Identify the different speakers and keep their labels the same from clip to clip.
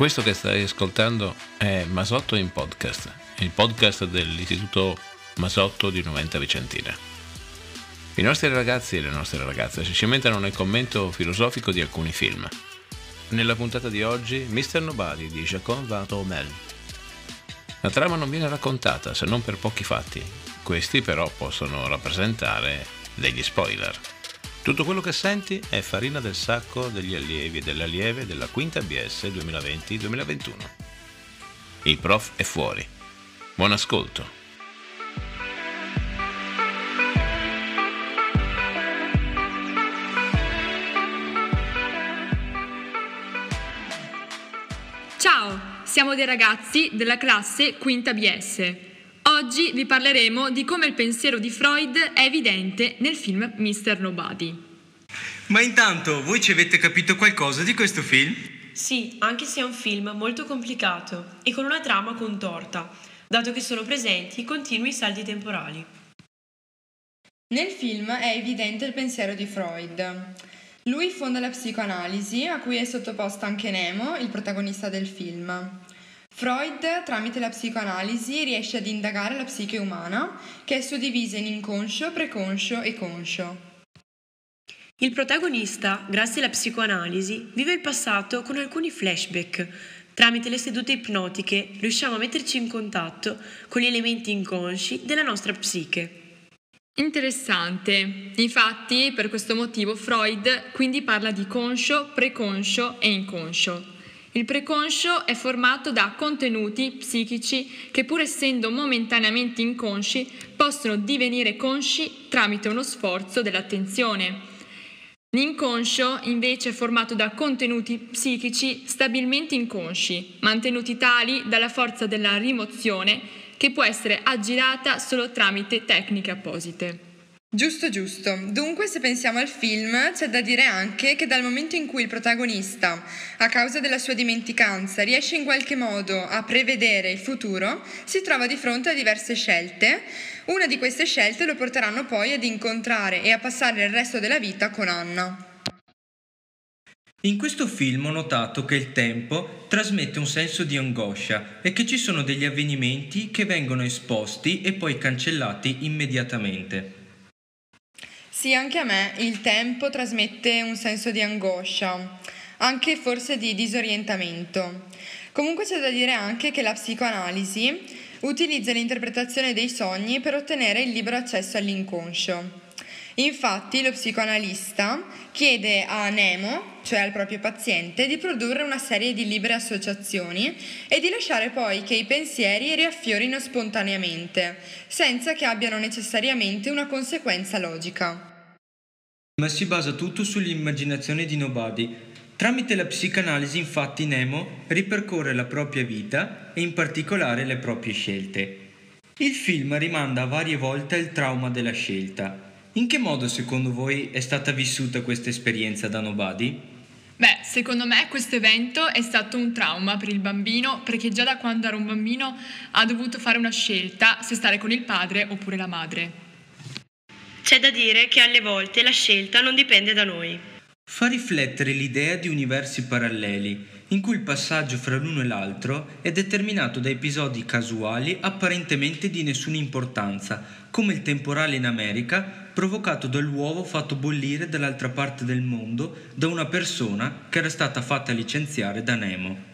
Speaker 1: Questo che stai ascoltando è Masotto in podcast, il podcast dell'Istituto Masotto di Noventa Vicentina. I nostri ragazzi e le nostre ragazze si cimentano nel commento filosofico di alcuni film. Nella puntata di oggi, Mr. Nobody di Jacques Van La trama non viene raccontata se non per pochi fatti, questi però possono rappresentare degli spoiler. Tutto quello che senti è farina del sacco degli allievi e delle allieve della quinta BS 2020-2021. Il prof è fuori. Buon ascolto.
Speaker 2: Ciao, siamo dei ragazzi della classe quinta BS. Oggi vi parleremo di come il pensiero di Freud è evidente nel film Mr. Nobody.
Speaker 3: Ma intanto, voi ci avete capito qualcosa di questo film?
Speaker 4: Sì, anche se è un film molto complicato e con una trama contorta, dato che sono presenti continui salti temporali.
Speaker 5: Nel film è evidente il pensiero di Freud. Lui fonda la psicoanalisi, a cui è sottoposta anche Nemo, il protagonista del film. Freud, tramite la psicoanalisi, riesce ad indagare la psiche umana, che è suddivisa in inconscio, preconscio e conscio.
Speaker 4: Il protagonista, grazie alla psicoanalisi, vive il passato con alcuni flashback. Tramite le sedute ipnotiche riusciamo a metterci in contatto con gli elementi inconsci della nostra psiche.
Speaker 2: Interessante. Infatti, per questo motivo Freud quindi parla di conscio, preconscio e inconscio. Il preconscio è formato da contenuti psichici che pur essendo momentaneamente inconsci possono divenire consci tramite uno sforzo dell'attenzione. L'inconscio invece è formato da contenuti psichici stabilmente inconsci, mantenuti tali dalla forza della rimozione che può essere aggirata solo tramite tecniche apposite.
Speaker 5: Giusto, giusto. Dunque, se pensiamo al film, c'è da dire anche che dal momento in cui il protagonista, a causa della sua dimenticanza, riesce in qualche modo a prevedere il futuro, si trova di fronte a diverse scelte. Una di queste scelte lo porteranno poi ad incontrare e a passare il resto della vita con Anna.
Speaker 3: In questo film ho notato che il tempo trasmette un senso di angoscia e che ci sono degli avvenimenti che vengono esposti e poi cancellati immediatamente.
Speaker 5: Sì, anche a me il tempo trasmette un senso di angoscia, anche forse di disorientamento. Comunque c'è da dire anche che la psicoanalisi utilizza l'interpretazione dei sogni per ottenere il libero accesso all'inconscio. Infatti lo psicoanalista chiede a Nemo, cioè al proprio paziente, di produrre una serie di libere associazioni e di lasciare poi che i pensieri riaffiorino spontaneamente, senza che abbiano necessariamente una conseguenza logica.
Speaker 3: Ma si basa tutto sull'immaginazione di Nobody. Tramite la psicanalisi infatti Nemo ripercorre la propria vita e in particolare le proprie scelte. Il film rimanda varie volte al trauma della scelta. In che modo secondo voi è stata vissuta questa esperienza da Nobody?
Speaker 2: Beh, secondo me questo evento è stato un trauma per il bambino perché già da quando era un bambino ha dovuto fare una scelta se stare con il padre oppure la madre.
Speaker 4: C'è da dire che alle volte la scelta non dipende da noi.
Speaker 3: Fa riflettere l'idea di universi paralleli, in cui il passaggio fra l'uno e l'altro è determinato da episodi casuali apparentemente di nessuna importanza, come il temporale in America provocato dall'uovo fatto bollire dall'altra parte del mondo da una persona che era stata fatta licenziare da Nemo.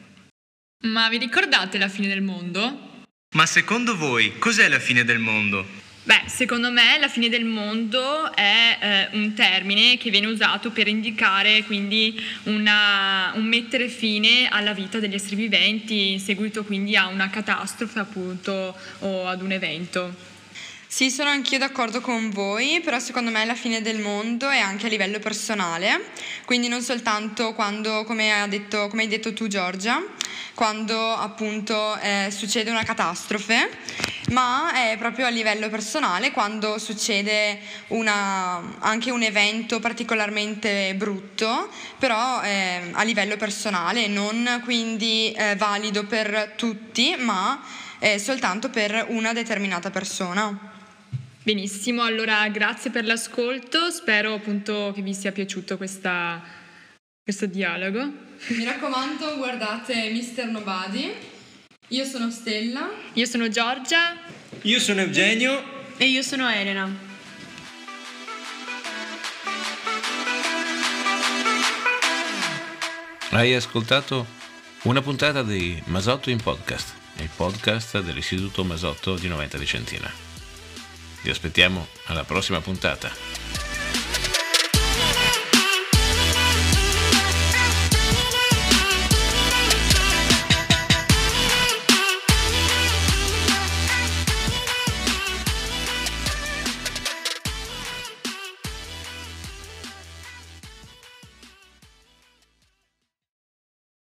Speaker 2: Ma vi ricordate la fine del mondo?
Speaker 3: Ma secondo voi cos'è la fine del mondo?
Speaker 2: Beh, secondo me la fine del mondo è eh, un termine che viene usato per indicare quindi una, un mettere fine alla vita degli esseri viventi in seguito quindi a una catastrofe appunto o ad un evento.
Speaker 5: Sì, sono anch'io d'accordo con voi, però secondo me la fine del mondo è anche a livello personale, quindi non soltanto quando, come, detto, come hai detto tu Giorgia, quando appunto eh, succede una catastrofe, ma è proprio a livello personale quando succede una, anche un evento particolarmente brutto, però eh, a livello personale, non quindi eh, valido per tutti, ma eh, soltanto per una determinata persona.
Speaker 2: Benissimo, allora grazie per l'ascolto, spero appunto che vi sia piaciuta questa questo dialogo.
Speaker 5: Mi raccomando, guardate Mr. Nobody. Io sono Stella.
Speaker 2: Io sono Giorgia.
Speaker 3: Io sono Eugenio.
Speaker 4: E io sono Elena.
Speaker 1: Hai ascoltato una puntata di Masotto in podcast, il podcast dell'Istituto Masotto di Noventa Vicentina. Ti aspettiamo alla prossima puntata.